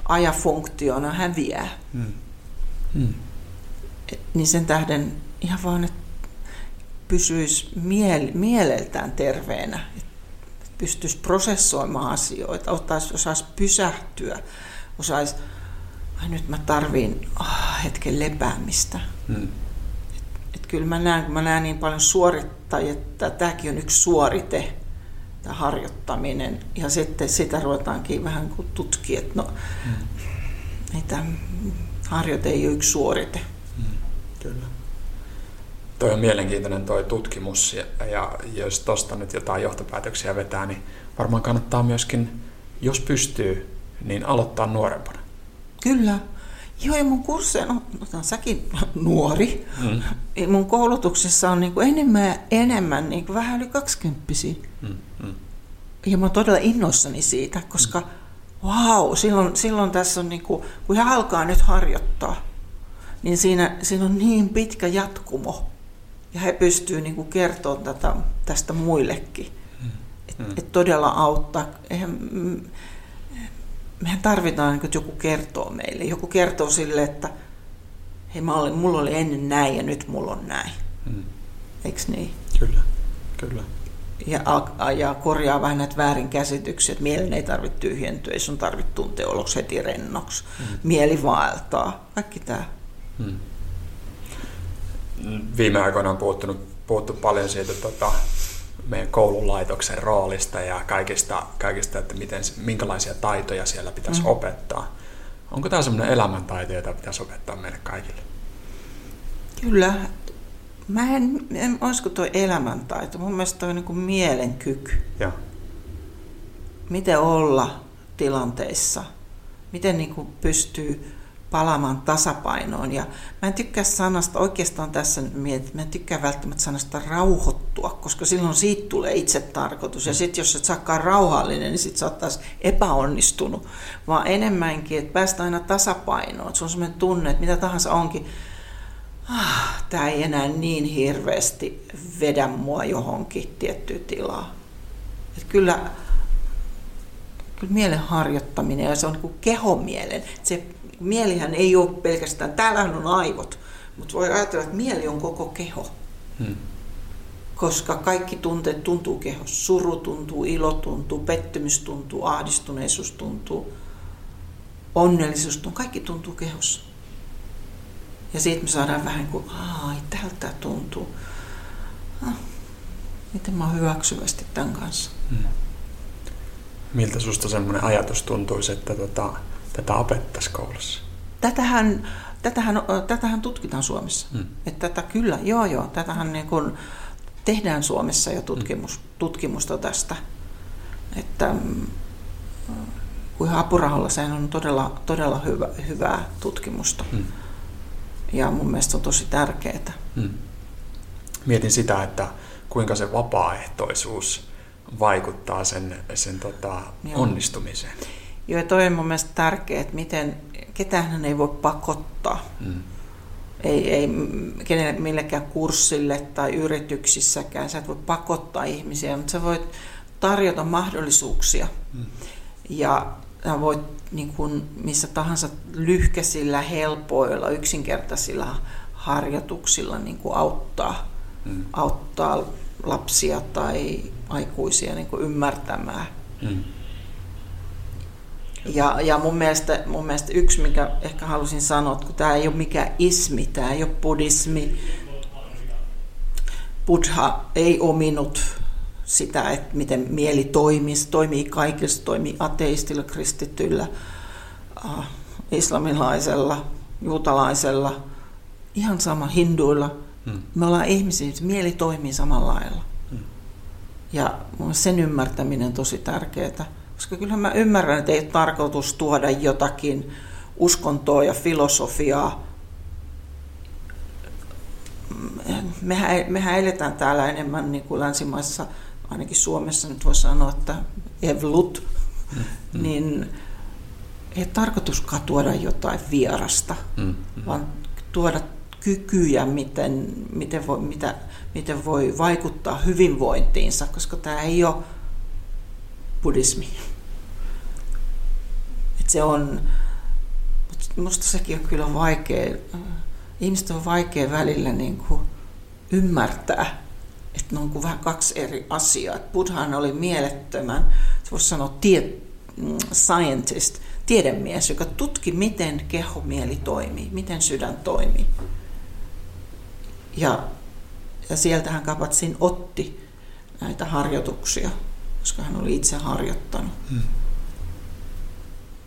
ajafunktiona häviää. Mm. Mm. Niin sen tähden ihan vaan, että pysyisi miel, mieleltään terveenä, että pystyisi prosessoimaan asioita, ottaisi, osaisi pysähtyä, osaisi, ai nyt mä tarviin oh, hetken lepäämistä. Hmm. Et, et kyllä mä näen, kun mä näen niin paljon suorittajia, että tämäkin on yksi suorite, tämä harjoittaminen. Ja sitten sitä ruvetaankin vähän kuin tutkia, että no, ei tämä harjoite ei ole yksi suorite. Hmm. Kyllä. Toi on mielenkiintoinen toi tutkimus ja, ja jos tuosta nyt jotain johtopäätöksiä vetää, niin varmaan kannattaa myöskin, jos pystyy, niin aloittaa nuorempana. Kyllä. Joo, ja mun kursseja, no otan säkin nuori, mm. mun koulutuksessa on niin kuin enemmän enemmän niin kuin vähän yli kaksikymppisiä. Mm. Mm. Ja mä oon todella innoissani siitä, koska mm. wow, silloin, silloin tässä on, niin kuin, kun he alkaa nyt harjoittaa, niin siinä, siinä on niin pitkä jatkumo. Ja he pystyvät niin kertomaan tätä, tästä muillekin. Mm. Että mm. et todella auttaa. Eihän, mehän tarvitaan, että joku kertoo meille. Joku kertoo sille, että hei, mä olin, mulla oli ennen näin ja nyt mulla on näin. Mm. Eikö niin? Kyllä, kyllä. Ja, ja korjaa vähän näitä väärinkäsityksiä, että mielen ei tarvitse tyhjentyä, ei sun tarvitse tuntea oloksi heti rennoksi. Mm. Mieli vaeltaa, kaikki tämä. Mm. Viime aikoina on puhuttu, puhuttu paljon siitä tota, meidän koululaitoksen roolista ja kaikista, kaikista että miten, minkälaisia taitoja siellä pitäisi mm. opettaa. Onko tämä sellainen elämäntaito, jota pitäisi opettaa meille kaikille? Kyllä. Mä en, en olisiko tuo elämäntaito. Mun mielestä toi niin kuin mielenkyky. Ja. Miten olla tilanteissa. Miten niin kuin pystyy palaamaan tasapainoon. Ja mä en tykkää sanasta, oikeastaan tässä nyt mietin, mä en tykkää välttämättä sanasta rauhoittua, koska silloin siitä tulee itse tarkoitus. Ja sitten jos et saakaan rauhallinen, niin sitten sä oot taas epäonnistunut. Vaan enemmänkin, että päästä aina tasapainoon. Se on sellainen tunne, että mitä tahansa onkin, ah, tämä ei enää niin hirveästi vedä mua johonkin tiettyyn tilaan. Että kyllä, kyllä mielen harjoittaminen ja se on niin kuin kehomielen, se mielihän ei ole pelkästään, täällähän on aivot, mutta voi ajatella, että mieli on koko keho. Hmm. Koska kaikki tunteet tuntuu kehossa. Suru tuntuu, ilo tuntuu, pettymys tuntuu, ahdistuneisuus tuntuu, onnellisuus tuntuu, kaikki tuntuu kehossa. Ja siitä me saadaan vähän kuin, ai tältä tuntuu. Ah, miten mä oon hyväksyvästi tämän kanssa. Hmm. Miltä susta semmoinen ajatus tuntuisi, että tota, tätä opettaisi koulussa? Tätähän, tätähän, tätähän tutkitaan Suomessa. Hmm. Että tätä kyllä, joo joo, tätähän niin kuin tehdään Suomessa jo tutkimus, hmm. tutkimusta tästä. Että mm, kuin apurahalla se on todella, todella hyvä, hyvää tutkimusta. Hmm. Ja mun mielestä se on tosi tärkeää. Hmm. Mietin sitä, että kuinka se vapaaehtoisuus vaikuttaa sen, sen tota, onnistumiseen. Joo, ja toi on mun mielestä tärkeää, että miten, ketään ei voi pakottaa. Mm. Ei, ei kenelle, millekään kurssille tai yrityksissäkään. Sä et voi pakottaa ihmisiä, mutta sä voit tarjota mahdollisuuksia. Mm. Ja sä voit niin kuin missä tahansa lyhkäisillä, helpoilla, yksinkertaisilla harjoituksilla niin kuin auttaa, mm. auttaa lapsia tai aikuisia niin kuin ymmärtämään. Mm ja, ja mun, mielestä, mun mielestä yksi, mikä ehkä halusin sanoa, että kun tämä ei ole mikään ismi, tämä ei ole buddhismi, Buddha ei ominut sitä, että miten mieli toimii. Se toimii kaikissa, toimii ateistilla, kristityllä, äh, islamilaisella, juutalaisella, ihan sama hinduilla. Hmm. Me ollaan ihmisiä, mieli toimii samalla lailla. Hmm. Ja sen ymmärtäminen on tosi tärkeää. Koska kyllä mä ymmärrän, että ei ole tarkoitus tuoda jotakin uskontoa ja filosofiaa. Mehän, mehän eletään täällä enemmän niin kuin länsimaissa, ainakin Suomessa nyt voi sanoa, että evlut, mm. niin ei tarkoituskaan tuoda jotain vierasta, mm. Mm. vaan tuoda kykyjä, miten, miten, voi, mitä, miten voi vaikuttaa hyvinvointiinsa, koska tämä ei ole buddhismi. Se on, minusta sekin on kyllä vaikea, ihmiset on vaikea välillä niin kuin ymmärtää, että ne on kuin vähän kaksi eri asiaa. Buddhahan oli mielettömän, se voisi sanoa tie, mm, scientist, tiedemies, joka tutki, miten kehomieli toimii, miten sydän toimii. Ja, ja sieltähän Kapatsin otti näitä harjoituksia koska hän oli itse harjoittanut. Hmm.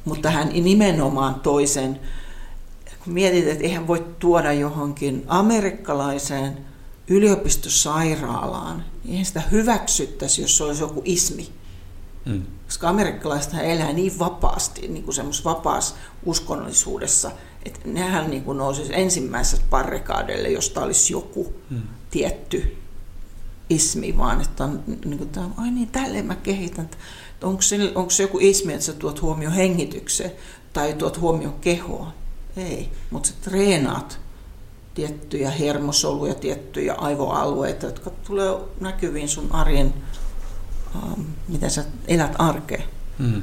Mutta hän nimenomaan toisen, kun mietit, että eihän voi tuoda johonkin amerikkalaiseen yliopistosairaalaan, niin eihän sitä hyväksyttäisi, jos se olisi joku ismi. Mm. Koska amerikkalaiset elää niin vapaasti, niin kuin semmoisessa vapaassa uskonnollisuudessa, että nehän niin kuin nousisi ensimmäisessä parrikaadelle, josta olisi joku mm. tietty ismi, vaan että on niin kuin ai niin, tälleen mä kehitän. Onko se, joku ismi, että sä tuot huomioon hengitykseen tai tuot huomioon kehoon? Ei, mutta sä treenaat tiettyjä hermosoluja, tiettyjä aivoalueita, jotka tulee näkyviin sun arjen, ähm, miten sä elät arkea. Hmm.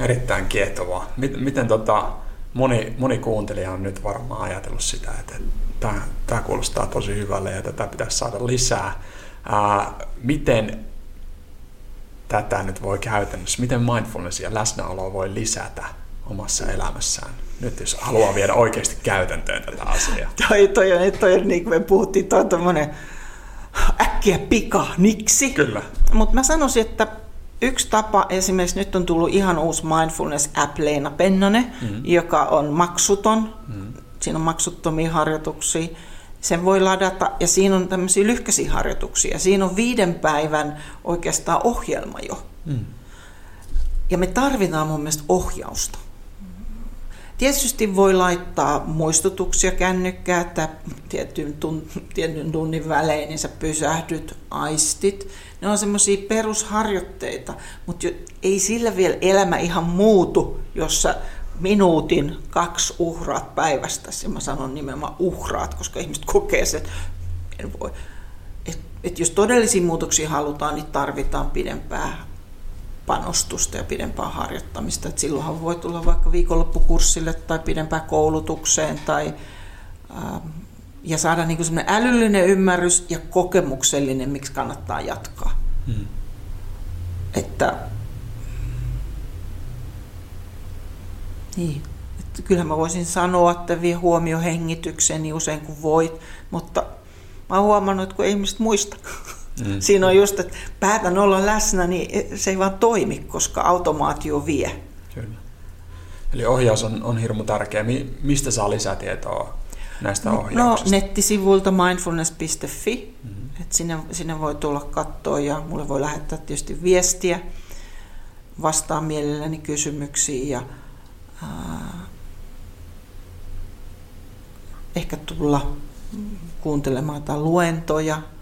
Erittäin kiehtovaa. Miten, miten tota, moni, moni kuuntelija on nyt varmaan ajatellut sitä, että tämä kuulostaa tosi hyvälle ja tätä pitäisi saada lisää. Ää, miten tätä nyt voi käytännössä, miten mindfulness ja läsnäoloa voi lisätä omassa elämässään? Nyt jos haluaa viedä oikeasti käytäntöön tätä asiaa. toi, toi, on, toi on niin kuin me puhuttiin, toi on tommonen äkkiä pika, niksi. Kyllä. Mutta mä sanoisin, että yksi tapa, esimerkiksi nyt on tullut ihan uusi mindfulness-app Leena Pennonen, mm-hmm. joka on maksuton. Mm-hmm. Siinä on maksuttomia harjoituksia. Sen voi ladata ja siinä on tämmöisiä lyhkäisiä harjoituksia. Siinä on viiden päivän oikeastaan ohjelma jo. Mm. Ja me tarvitaan mun mielestä ohjausta. Tietysti voi laittaa muistutuksia kännykkää, että tietyn, tun, tietyn tunnin välein niin sä pysähdyt, aistit. Ne on semmoisia perusharjoitteita, mutta ei sillä vielä elämä ihan muutu, jos sä minuutin kaksi uhraat päivästä. Ja mä sanon nimenomaan uhraat, koska ihmiset kokee sen, en voi. Et, et jos todellisia muutoksia halutaan, niin tarvitaan pidempää panostusta ja pidempää harjoittamista. Et silloinhan voi tulla vaikka viikonloppukurssille tai pidempään koulutukseen tai, ää, ja saada niin kuin älyllinen ymmärrys ja kokemuksellinen, miksi kannattaa jatkaa. Hmm. Että, niin. Että kyllähän mä voisin sanoa, että vie huomio hengitykseen niin usein kuin voit, mutta mä oon huomannut, että kun ei ihmiset muista. Mm. Siinä on just, että päätän olla läsnä, niin se ei vaan toimi, koska automaatio vie. Kyllä. Eli ohjaus on, on hirmu tärkeä. Mistä saa lisätietoa näistä no, ohjauksista? No nettisivuilta mindfulness.fi. Mm-hmm. Et sinne, sinne voi tulla katsoa ja mulle voi lähettää tietysti viestiä. Vastaan mielelläni kysymyksiin ja ehkä tulla kuuntelemaan tai luentoja –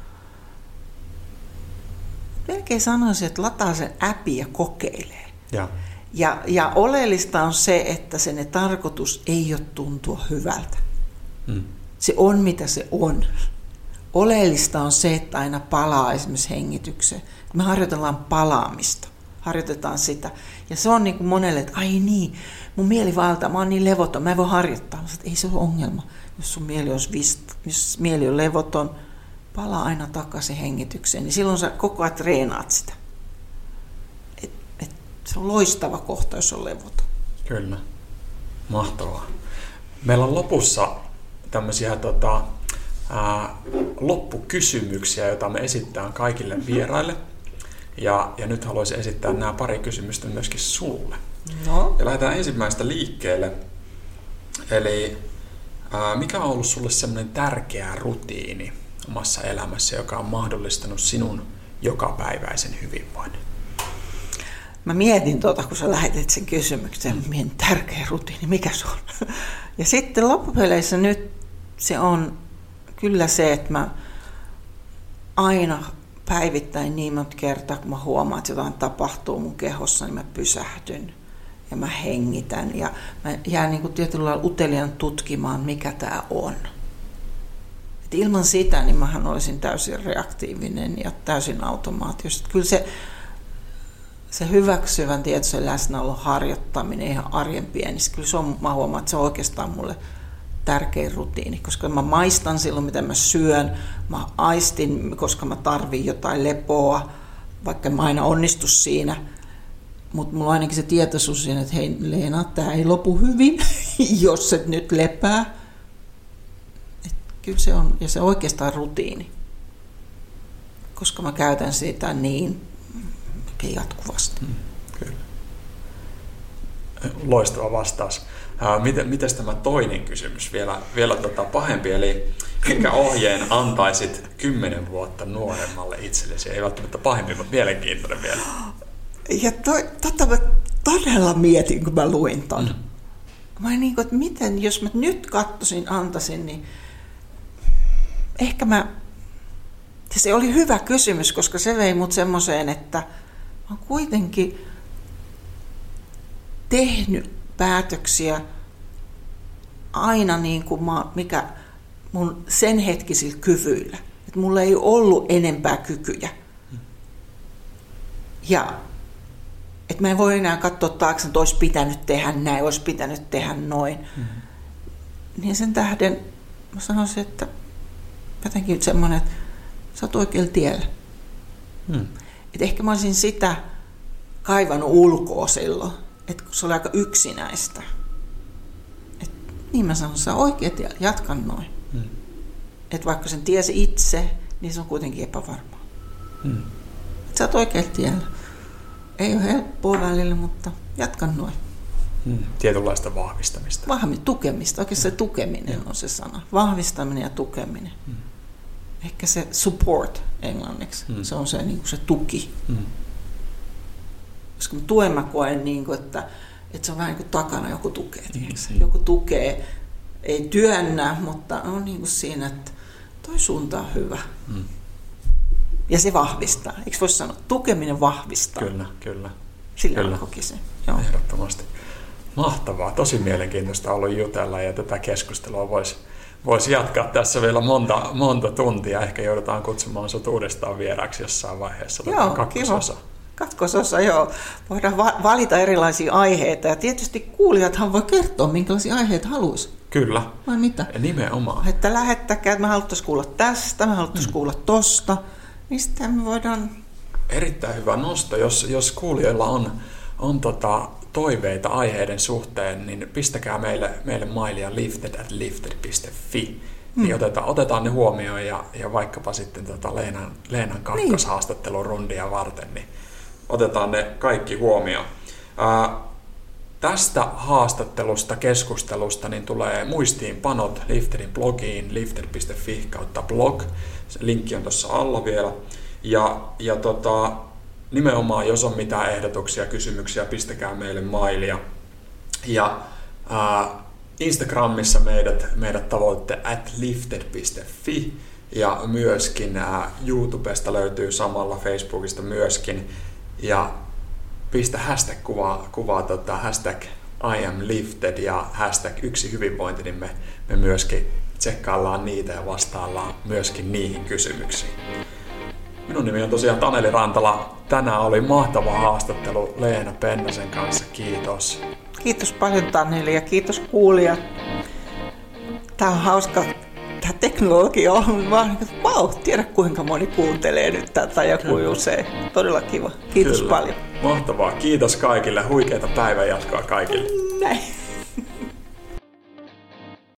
melkein sanoisin, että lataa sen appi ja kokeilee. Ja. Ja, ja oleellista on se, että sen tarkoitus ei ole tuntua hyvältä. Mm. Se on mitä se on. Oleellista on se, että aina palaa esimerkiksi hengitykseen. Me harjoitellaan palaamista. Harjoitetaan sitä. Ja se on niin kuin monelle, että ai niin, mun mieli valtaa, mä oon niin levoton, mä en voi harjoittaa. Mä sanoin, ei se ole ongelma. Jos sun mieli on, vist, jos mieli on levoton, palaa aina takaisin hengitykseen, niin silloin sä koko ajan treenaat sitä. Et, et, se on loistava kohta, jos on levoton. Kyllä. Mahtavaa. Meillä on lopussa tämmöisiä tota, ää, loppukysymyksiä, joita me esitetään kaikille vieraille. Ja, ja nyt haluaisin esittää nämä pari kysymystä myöskin sulle. No. Ja lähdetään ensimmäistä liikkeelle. Eli ää, mikä on ollut sulle semmoinen tärkeä rutiini, omassa elämässä, joka on mahdollistanut sinun jokapäiväisen hyvinvoinnin? Mä mietin tuota, kun sä lähetit sen kysymyksen, mm. mietin tärkeä rutiini, mikä se on. Ja sitten loppupeleissä nyt se on kyllä se, että mä aina päivittäin niin monta kertaa, kun mä huomaan, että jotain tapahtuu mun kehossa, niin mä pysähdyn ja mä hengitän ja mä jään niin kuin tietyllä lailla uteliaan tutkimaan, mikä tämä on. Et ilman sitä niin mähän olisin täysin reaktiivinen ja täysin automaatiosta. Kyllä se, se hyväksyvän tietoisen läsnäolon harjoittaminen ihan arjen pienissä, kyllä se on, mä huomaan, että se on oikeastaan mulle tärkein rutiini, koska mä maistan silloin, mitä mä syön, mä aistin, koska mä tarvin jotain lepoa, vaikka mä aina onnistu siinä, mutta mulla on ainakin se tietoisuus siinä, että hei Leena, tämä ei lopu hyvin, jos et nyt lepää kyllä se on, ja se on oikeastaan rutiini, koska mä käytän sitä niin jatkuvasti. Mm, kyllä. Loistava vastaus. Miten, miten tämä toinen kysymys vielä, vielä tota pahempi, eli minkä ohjeen antaisit kymmenen vuotta nuoremmalle itsellesi? Ei välttämättä pahempi, mutta mielenkiintoinen vielä. Ja to, tota mä todella mietin, kun mä luin ton. Mm. Mä niin kuin, että miten, jos mä nyt kattosin, antaisin, niin ehkä mä... Se oli hyvä kysymys, koska se vei mut semmoiseen, että mä oon kuitenkin tehnyt päätöksiä aina niin kuin mä, mikä mun sen hetkisillä kyvyillä. Että mulla ei ollut enempää kykyjä. Ja että mä en voi enää katsoa taakse, että olisi pitänyt tehdä näin, olisi pitänyt tehdä noin. Mm-hmm. Niin sen tähden mä sanoisin, että jotenkin semmoinen, että sä oot oikealla tiellä. Mm. Et ehkä mä olisin sitä kaivannut ulkoa silloin, että kun se oli aika yksinäistä. Et niin mä sanon, sä oikea tiellä, jatkan noin. Mm. Että vaikka sen tiesi itse, niin se on kuitenkin epävarmaa. Mm. Et sä oot oikealla tiellä. Ei ole helppoa välillä, mutta jatkan noin. Hmm. Tietynlaista vahvistamista. Vahvi, tukemista. Oikein se tukeminen on se sana. Vahvistaminen ja tukeminen. Hmm. Ehkä se support englanniksi. Hmm. Se on se, niin kuin se tuki. Hmm. Koska tuen mä koen, niin kuin, että, että se on vähän niin kuin takana joku tukee. Hmm. Joku tukee, ei työnnä, mutta on niin kuin siinä, että toi suunta on hyvä. Hmm. Ja se vahvistaa. Eikö voisi sanoa, tukeminen vahvistaa? Kyllä, kyllä. Sillä kyllä. koki se. Joo. Ehdottomasti. Mahtavaa, tosi mielenkiintoista ollut jutella ja tätä keskustelua voisi vois jatkaa tässä vielä monta, monta tuntia. Ehkä joudutaan kutsumaan sinut uudestaan vieraaksi jossain vaiheessa. Joo, kakkososa. Kiva. Kakkososa, joo. Voidaan va- valita erilaisia aiheita ja tietysti kuulijathan voi kertoa, minkälaisia aiheita haluaisi. Kyllä. Vai mitä? Nimenomaan. Että lähettäkää, että me haluttaisiin kuulla tästä, me haluttaisiin mm. kuulla tosta mistä me voidaan... Erittäin hyvä nosto. Jos, jos kuulijoilla on, on tota, toiveita aiheiden suhteen, niin pistäkää meille, meille mailia lifted at lifted.fi. Mm. Niin otetaan, otetaan ne huomioon ja, ja vaikkapa sitten tota Leenan, Leenan kakkoshaastattelurundia varten, niin otetaan ne kaikki huomioon. Ää, tästä haastattelusta, keskustelusta, niin tulee muistiinpanot Liftedin blogiin lifted.fi kautta blog. Se linkki on tuossa alla vielä. Ja, ja tota, nimenomaan, jos on mitään ehdotuksia, kysymyksiä, pistäkää meille mailia. Ja ää, Instagramissa meidät, meidät tavoitte at lifted.fi ja myöskin ää, YouTubesta löytyy samalla, Facebookista myöskin. Ja pistä hashtag-kuvaa, kuvaa tota, hashtag I am lifted ja hashtag yksi hyvinvointi, niin me, me myöskin tsekkaillaan niitä ja vastaillaan myöskin niihin kysymyksiin. Minun nimi on tosiaan Taneli Rantala. Tänään oli mahtava haastattelu Leena Pennasen kanssa. Kiitos. Kiitos paljon Taneli ja kiitos kuulijat. Tämä on hauska tämä teknologia on vaan, että vau, tiedä kuinka moni kuuntelee nyt tätä ja kuin usein. Todella kiva. Kiitos Kyllä. paljon. Mahtavaa. Kiitos kaikille. Huikeita päivänjatkoa kaikille. Näin.